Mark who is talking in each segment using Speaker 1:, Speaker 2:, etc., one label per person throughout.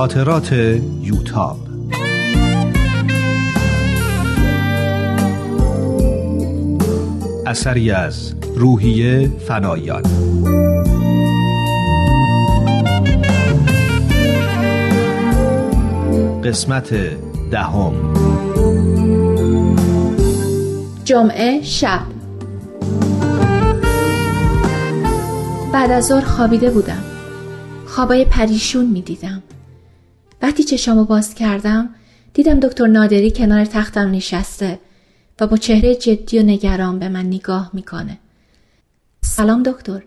Speaker 1: خاطرات یوتاب. اثری از روحیه فنایان. قسمت دهم.
Speaker 2: جمعه شب. بعد از ظهر خوابیده بودم. خوابای پریشون می دیدم وقتی چشامو باز کردم دیدم دکتر نادری کنار تختم نشسته و با چهره جدی و نگران به من نگاه می‌کنه. سلام دکتر.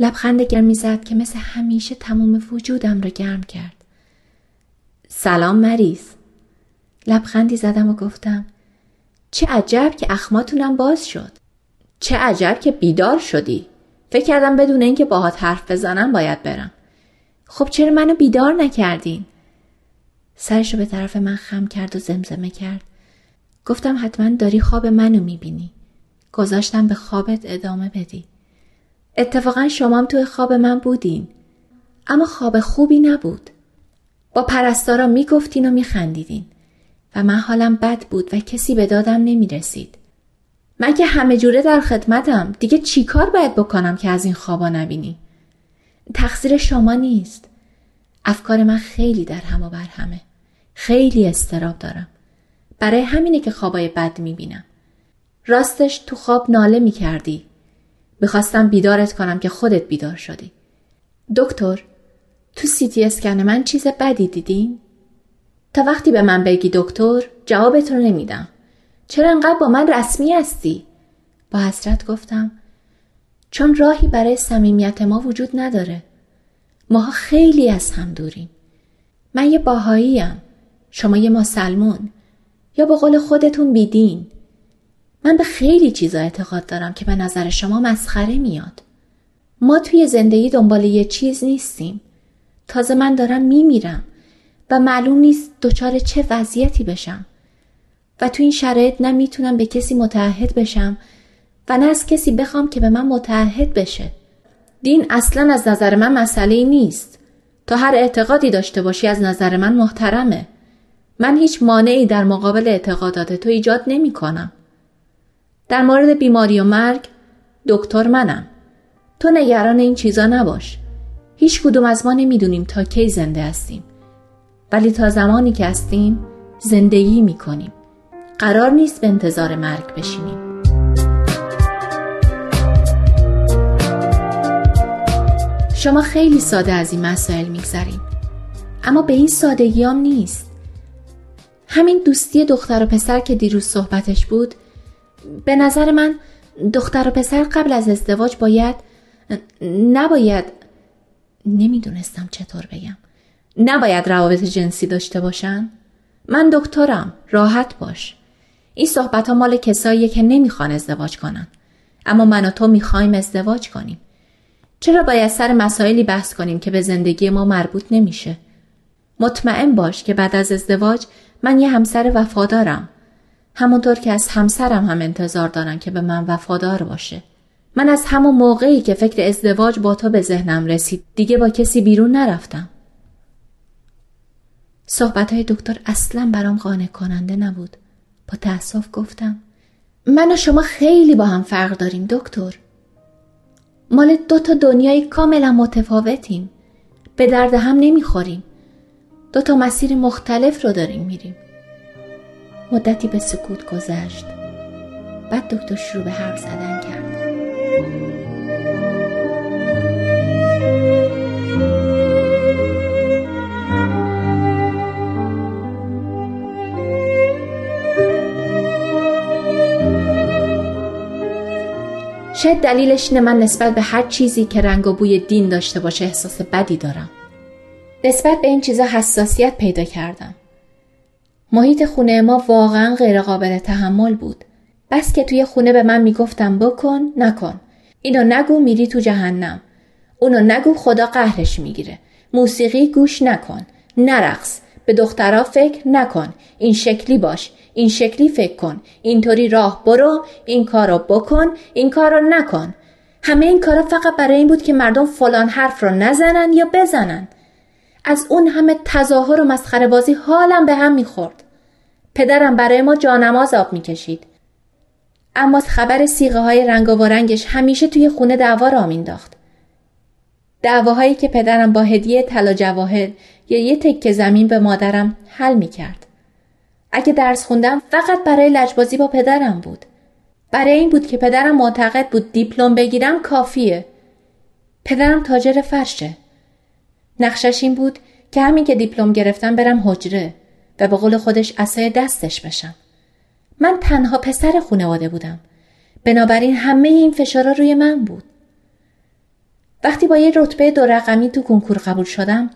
Speaker 2: لبخند گرمی زد که مثل همیشه تمام وجودم رو گرم کرد. سلام مریض. لبخندی زدم و گفتم چه عجب که اخماتونم باز شد. چه عجب که بیدار شدی. فکر کردم بدون اینکه باهات حرف بزنم باید برم. خب چرا منو بیدار نکردین؟ سرشو به طرف من خم کرد و زمزمه کرد. گفتم حتما داری خواب منو می‌بینی. گذاشتم به خوابت ادامه بدی. اتفاقا شمام توی خواب من بودین. اما خواب خوبی نبود. با پرستارا می‌گفتین و میخندیدین. و من حالم بد بود و کسی به دادم نمی‌رسید. من که همه جوره در خدمتم. دیگه چیکار باید بکنم که از این خوابا نبینی؟ تقصیر شما نیست. افکار من خیلی در هم و بر همه. خیلی استراب دارم. برای همینه که خوابای بد می‌بینم. راستش تو خواب ناله می‌کردی. می‌خواستم بیدارت کنم که خودت بیدار شدی. دکتر تو سیتی اسکن من چیز بدی دیدین؟ تا وقتی به من بگی دکتر جوابت رو نمیدم. چرا انقدر با من رسمی هستی؟ با حسرت گفتم چون راهی برای صمیمیت ما وجود نداره. ماها خیلی از هم دوریم. من یه باهاییم. شما یه مسلمون. یا به قول خودتون بیدین. من به خیلی چیزا اعتقاد دارم که به نظر شما مسخره میاد. ما توی زندگی دنبال یه چیز نیستیم. تازه من دارم میمیرم و معلوم نیست دچار چه وضعیتی بشم. و تو این شرایط نه می‌تونم به کسی متعهد بشم نه از کسی بخوام که به من متعهد بشه دین اصلا از نظر من مسئله نیست تا هر اعتقادی داشته باشی از نظر من محترمه من هیچ مانعی در مقابل اعتقادات تو ایجاد نمی کنم. در مورد بیماری و مرگ دکتر منم. تو نگران این چیزا نباش. هیچ کدوم از ما نمی‌دونیم تا کی زنده هستیم. ولی تا زمانی که هستیم زندگی می کنیم. قرار نیست به انتظار مرگ بشینیم. شما خیلی ساده از این مسائل میگذریم. اما به این سادگی هم نیست. همین دوستی دختر و پسر که دیروز صحبتش بود به نظر من دختر و پسر قبل از ازدواج باید نباید نمی‌دونستم چطور بگم. نباید روابط جنسی داشته باشن. من دکترم راحت باش. این صحبت ها مال کساییه که نمی‌خوان ازدواج کنن. اما من و تو می‌خوایم ازدواج کنیم. چرا باید سر مسائلی بحث کنیم که به زندگی ما مربوط نمیشه؟ مطمئن باش که بعد از ازدواج من یه همسر وفادارم. همونطور که از همسرم هم انتظار دارن که به من وفادار باشه. من از همون موقعی که فکر ازدواج با تو به ذهنم رسید دیگه با کسی بیرون نرفتم. صحبت های دکتر اصلا برام قانع کننده نبود. با تأسف گفتم من و شما خیلی با هم فرق داریم دکتر. مال دو تا دنیای کاملا متفاوتیم. به درد هم نمی‌خوریم. دو تا مسیر مختلف رو داریم میریم. مدتی به سکوت گذشت. بعد دکتر شروع به حرف زدن کرد. شاید دلیلش اینه من نسبت به هر چیزی که رنگ و بوی دین داشته باشه احساس بدی دارم نسبت به این چیزا حساسیت پیدا کردم. محیط خونه ما واقعا غیرقابل تحمل بود. بس که توی خونه به من می‌گفتم بکن نکن. اینو نگو میری تو جهنم. اونو نگو خدا قهرش می‌گیره. موسیقی گوش نکن. نرقص. به دخترها فکر نکن. این شکلی باش. این شکلی فکر کن. اینطوری راه برو. این کارو بکن. این کارو نکن. همه این کارا فقط برای این بود که مردم فلان حرف رو نزنن یا بزنن. از اون همه تظاهر و مسخره بازی حالم به هم می‌خورد پدرم برای ما جانماز آب می‌کشید اما خبر سیغه های رنگ و رنگش همیشه توی خونه دعوا را مینداخت دعواهایی که پدرم با هدیه طلا جواهر یا یه تکه زمین به مادرم حل می‌کرد. اگه درس خوندم فقط برای لجبازی با پدرم بود. برای این بود که پدرم معتقد بود دیپلم بگیرم کافیه. پدرم تاجر فرشه. نقشش این بود که همین که دیپلم گرفتم برم حجره و به قول خودش اسای دستش بشم. من تنها پسر خونواده بودم. بنابراین همه این فشارا روی من بود. وقتی با یه رتبه دو رقمی تو کنکور قبول شدم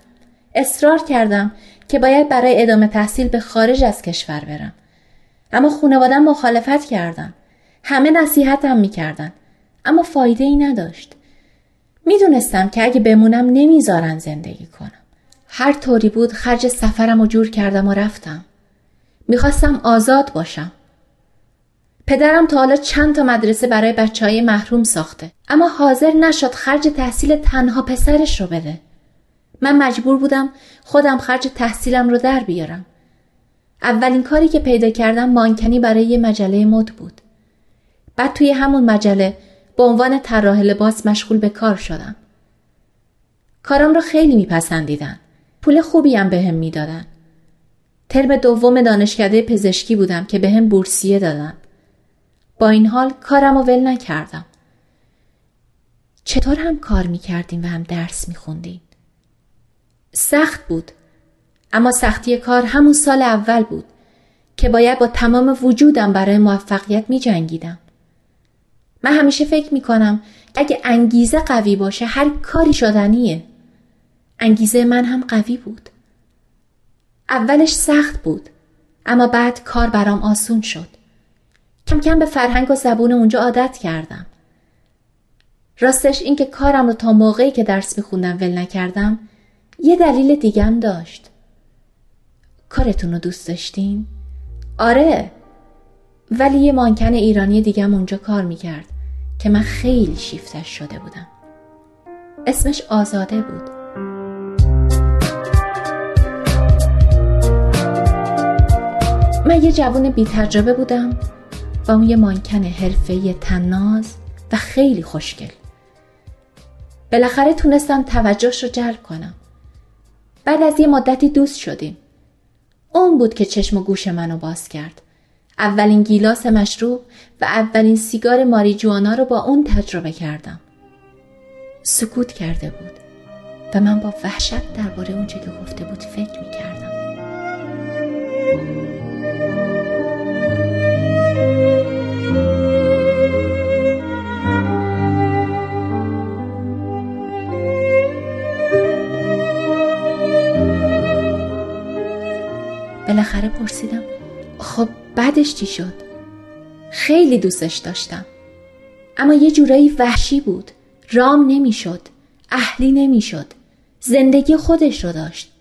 Speaker 2: اصرار کردم که باید برای ادامه تحصیل به خارج از کشور برم. اما خونوادم مخالفت کردن. همه نصیحتم می‌کردن. اما فایده ای نداشت. می‌دونستم که اگه بمونم نمی‌ذارن زندگی کنم. هر طوری بود خرج سفرم و جور کردم و رفتم. می‌خواستم آزاد باشم. پدرم تا حالا چند تا مدرسه برای بچه های محروم ساخته. اما حاضر نشد خرج تحصیل تنها پسرش رو بده. من مجبور بودم خودم خرج تحصیلم رو در بیارم. اولین کاری که پیدا کردم مانکنی برای یه مجله مد بود. بعد توی همون مجله به عنوان طراح لباس مشغول به کار شدم. کارم رو خیلی میپسندیدن. پول خوبی هم بهم می‌دادن. ترم دوم دانشکده پزشکی بودم که بهم به بورسیه دادن. با این حال کارم رو ول نکردم. چطور هم کار می‌کردیم و هم درس میخوندیم؟ سخت بود اما سختی کار همون سال اول بود که باید با تمام وجودم برای موفقیت می جنگیدم. من همیشه فکر می کنم اگه انگیزه قوی باشه هر کاری شدنیه. انگیزه من هم قوی بود. اولش سخت بود اما بعد کار برام آسون شد. کم کم به فرهنگ و زبون اونجا عادت کردم. راستش اینکه کارم رو تا موقعی که درس میخوندم ول نکردم یه دلیل دیگم داشت. کارتون رو دوست داشتین؟ آره. ولی یه مانکن ایرانی دیگم اونجا کار می‌کرد که من خیلی شیفتش شده بودم. اسمش آزاده بود. من یه جوون بی تجربه بودم. و اون یه مانکن حرفه‌ای تناز و خیلی خوشگل. بالاخره تونستم توجهش رو جلب کنم. بعد از یه مدتی دوست شدیم. اون بود که چشم و گوش منو باز کرد. اولین گیلاس مشروب و اولین سیگار ماریجوانا رو با اون تجربه کردم. سکوت کرده بود و من با وحشت درباره اونچه که گفته بود فکر می کردم. بالاخره پرسیدم خب بعدش چی شد؟ خیلی دوستش داشتم. اما یه جورایی وحشی بود. رام نمی‌شد. اهلی نمی‌شد. زندگی خودش رو داشت.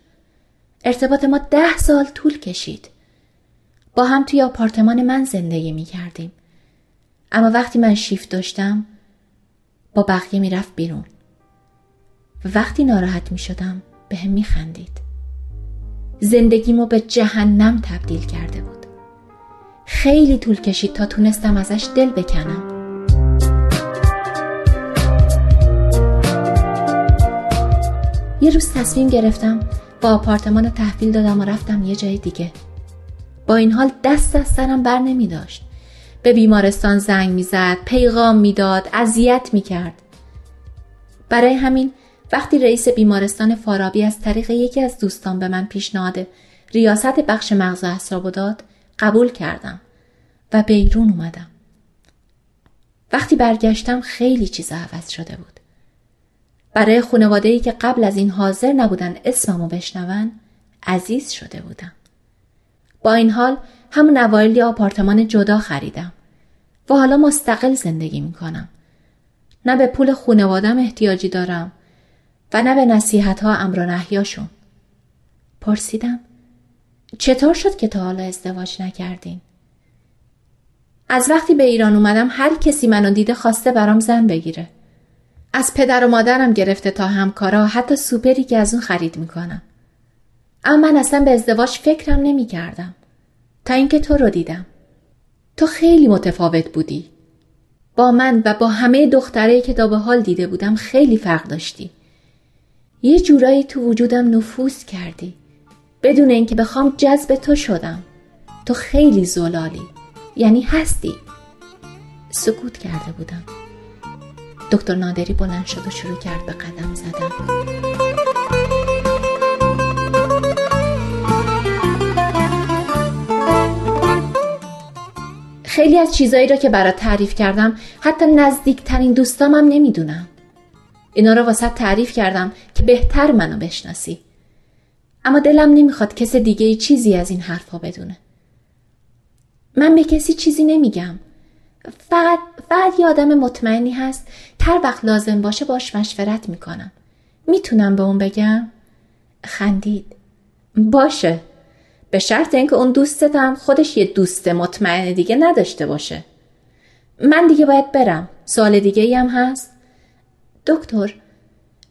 Speaker 2: ارتباط ما ده سال طول کشید. با هم توی آپارتمان من زندگی می کردیم اما وقتی من شیفت داشتم با بقیه می‌رفت بیرون. و وقتی ناراحت می شدم به هم می خندید زندگیمو به جهنم تبدیل کرده بود. خیلی طول کشید تا تونستم ازش دل بکنم. یه روز تصمیم گرفتم با آپارتمان تحویل دادم و رفتم یه جای دیگه. با این حال دست از سرم بر نمی داشت. به بیمارستان زنگ می‌زد پیغام می‌داد اذیت می‌کرد برای همین وقتی رئیس بیمارستان فارابی از طریق یکی از دوستان به من پیشنهاد ریاست بخش مغز و اعصاب داد قبول کردم و بیرون اومدم. وقتی برگشتم خیلی چیز عوض شده بود. برای خانواده ای که قبل از این حاضر نبودن اسممو بشنون عزیز شده بودم. با این حال همون اوایلی آپارتمان جدا خریدم و حالا مستقل زندگی می‌کنم. نه به پول خونوادم احتیاجی دارم و نه به نصیحت ها امر نحیاشون. پرسیدم چطور شد که تا حالا ازدواج نکردین؟ از وقتی به ایران اومدم هر کسی منو دیده خواسته برام زن بگیره. از پدر و مادرم گرفته تا همکارا حتی سوپری که از اون خرید می‌کنم. اما من اصلا به ازدواج فکرم نمی کردم. تا اینکه تو رو دیدم. تو خیلی متفاوت بودی. با من و با همه دختره که تا به حال دیده بودم خیلی فرق داشتی. یه جورایی تو وجودم نفوذ کردی. بدون اینکه بخوام جذب تو شدم. تو خیلی زلالی. یعنی هستی. سکوت کرده بودم. دکتر نادری بلند شد و شروع کرد به قدم زدن. خیلی از چیزایی را که برات تعریف کردم حتی نزدیکترین دوستامم نمی‌دونم. اینا را واسه تعریف کردم که بهتر منو بشناسی. اما دلم نمی‌خواد کس دیگه چیزی از این حرفا بدونه. من به کسی چیزی نمیگم. فقط فقط یه آدم مطمئنی هست هر وقت لازم باشه باش مشورت می‌کنم. می‌تونم به اون بگم؟ خندید. باشه. به شرط اینکه اون دوستت هم خودش یه دوست مطمئن دیگه نداشته باشه. من دیگه باید برم. سوال دیگه ای هم هست؟ دکتر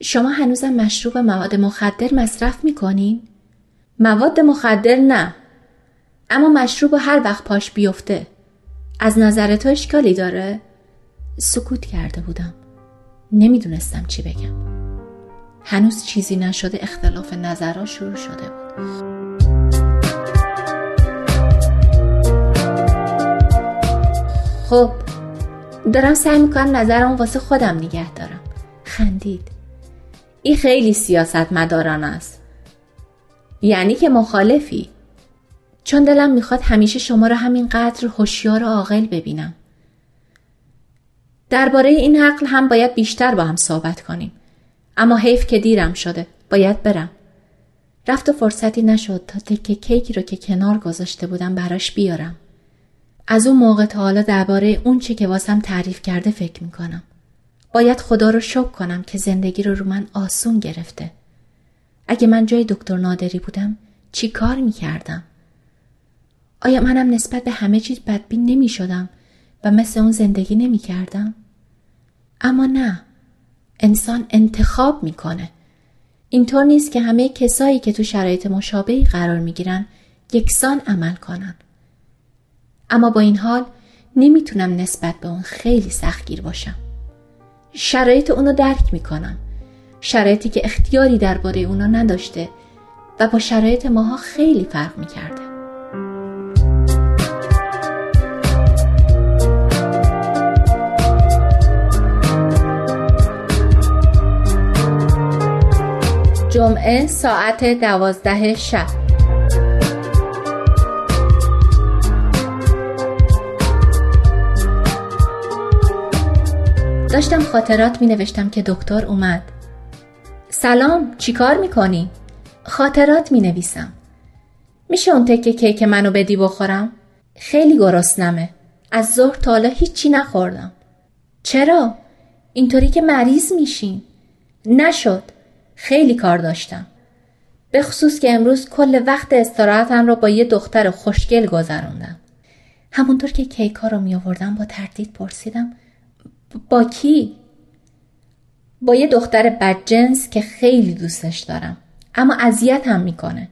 Speaker 2: شما هنوزم مشروب مواد مخدر مصرف می‌کنین؟ مواد مخدر نه. اما مشروب هر وقت پاش بیفته. از نظر تو اشکالی داره؟ سکوت کرده بودم. نمی‌دونستم چی بگم. هنوز چیزی نشده اختلاف نظرها شروع شده بود. خب دارم سعی می‌کنم نظرم واسه خودم نگه دارم خندید. این خیلی سیاست مداران است. یعنی که مخالفی. چون دلم می‌خواد همیشه شما رو همینقدر هوشیار و عاقل ببینم. درباره این عقل هم باید بیشتر با هم صحبت کنیم. اما حیف که دیرم شده باید برم. رفت و فرصتی نشد تا تکه کیکی رو که کنار گذاشته بودم براش بیارم. از اون موقع تا حالا درباره اون چه که واسم تعریف کرده فکر می‌کنم. باید خدا رو شکر کنم که زندگی رو رو من آسون گرفته. اگه من جای دکتر نادری بودم چی کار می‌کردم؟ آیا منم نسبت به همه چیز بدبین نمی شدم و مثل اون زندگی نمی کردم؟ اما نه انسان انتخاب می‌کنه اینطور نیست که همه کسایی که تو شرایط مشابهی قرار می‌گیرن یکسان عمل کنن اما با این حال نمی‌تونم نسبت به اون خیلی سختگیر باشم. شرایط اونو درک می‌کنم. شرایطی که اختیاری درباره اونا نداشته و با شرایط ماها خیلی فرق می‌کرده. جمعه ساعت دوازده شب داشتم خاطرات می نوشتم که دکتر اومد. سلام چیکار می‌کنی؟ خاطرات می نویسم میشه اون تکه کیک منو بدی بخورم؟ خیلی گرسنمه. از ظهر تا حالا هیچی نخوردم. چرا؟ اینطوری که مریض میشین. نشد. خیلی کار داشتم. به خصوص که امروز کل وقت استراحتم رو با یه دختر خوشگل گذروندم. همونطور که کیک ها رو می آوردم با تردید پرسیدم با کی؟ با یه دختر بدجنس که خیلی دوستش دارم. اما اذیت هم می‌کنه.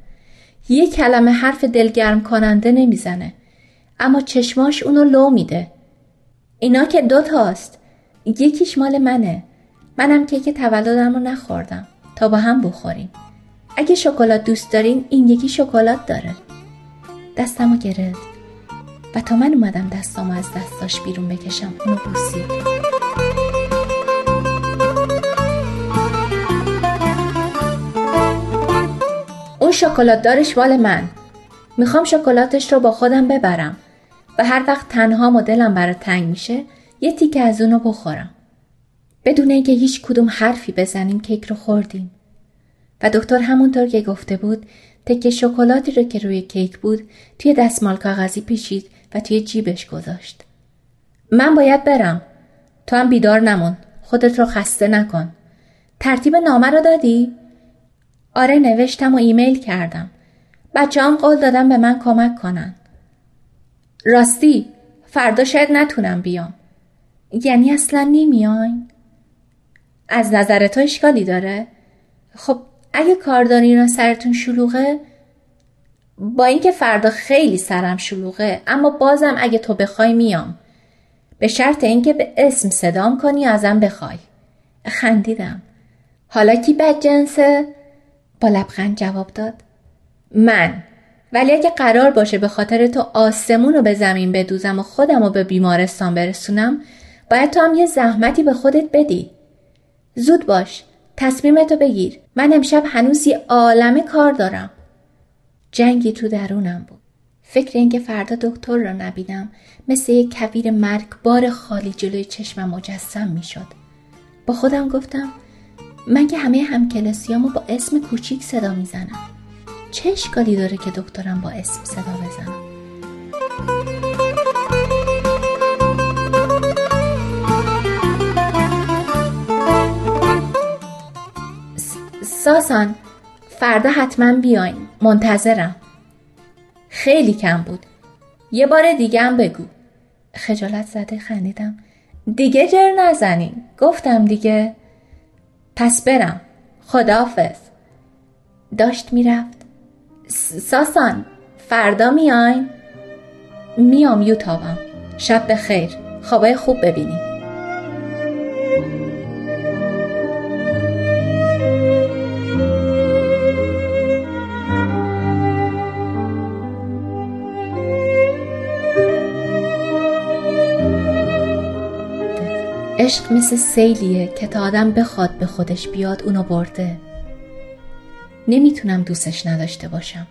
Speaker 2: یه کلمه حرف دلگرم کننده نمی‌زنه. اما چشماش اونو لو میده. اینا که دو تاست. یکیش مال منه. منم کیک تولدم رو نخوردم. تا با هم بخوریم. اگه شکلات دوست دارین این یکی شکلات داره. دستمو گرفت. و تا من اومدم دستامو از دستاش بیرون بکشم اونو بوسید. شکلات دارش مال من. می‌خوام شکلاتش رو با خودم ببرم و هر وقت تنها مدلم برای تنگ میشه یه تیکه از اونو بخورم. بدون اینکه هیچ کدوم حرفی بزنیم کیک رو خوردیم. و دکتر همونطور که گفته بود تکه شکلاتی رو که روی کیک بود توی دستمال کاغذی پیچید و توی جیبش گذاشت. من باید برم. تو هم بیدار نمون. خودت رو خسته نکن. ترتیب نامه رو دادی؟ آره نوشتم و ایمیل کردم. بچه هم قول دادم به من کمک کنن. راستی فردا شاید نتونم بیام. یعنی اصلا نمیاین؟ از نظر تو اشکالی داره؟ خب اگه کار دارین و سرتون شلوغه با اینکه فردا خیلی سرم شلوغه اما بازم اگه تو بخوای میام به شرط اینکه به اسم صدام کنی ازم بخوای خندیدم حالا کی بد جنسه؟ با لبخند جواب داد. من. ولی اگه قرار باشه به خاطر تو آسمون رو به زمین بدوزم و خودم رو به بیمارستان برسونم باید تو هم یه زحمتی به خودت بدی. زود باش. تصمیمتو بگیر. من امشب هنوز یه عالمه کار دارم. جنگی تو درونم بود. فکر اینکه فردا دکتر را نبینم مثل یک کویر مرگبار خالی جلوی چشمم مجسم می‌شد. با خودم گفتم من که همه همکلاسیامو با اسم کوچیک صدا می‌زنم. چه اشکالی داره که دکترم با اسم صدا بزنم ساسان فردا حتما بیاین. منتظرم. خیلی کم بود. یه بار دیگه هم بگو. خجالت زده خندیدم. دیگه جر نزنین. گفتم دیگه پس برم. خداحافظ. داشت می‌رفت. ساسان فردا میاین میام یوتابم شب به خیر خوابای خوب ببینیم عشق مثل سیلیه که تا آدم بخواد به خودش بیاد اونو برده. نمی‌تونم دوستش نداشته باشم.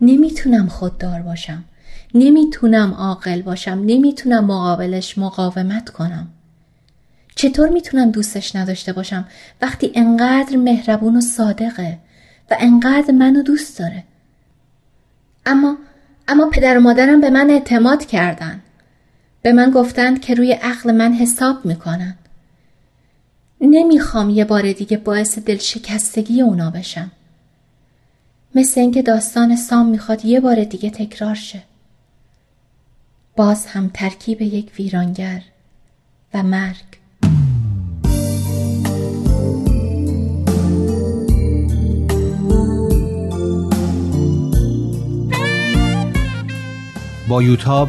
Speaker 2: نمی‌تونم خوددار باشم. نمی‌تونم عاقل باشم. نمی‌تونم مقابلش مقاومت کنم. چطور می‌تونم دوستش نداشته باشم؟ وقتی انقدر مهربون و صادقه و انقدر منو دوست داره. اما اما پدر و مادرم به من اعتماد کردن. به من گفتند که روی عقل من حساب می‌کنن. نمی‌خوام یه بار دیگه باعث دلشکستگی اونا بشم. مثل اینکه داستان سام می‌خواد یه بار دیگه تکرار شه. باز هم ترکیب یک ویرانگر و مرگ.
Speaker 1: با یوتاب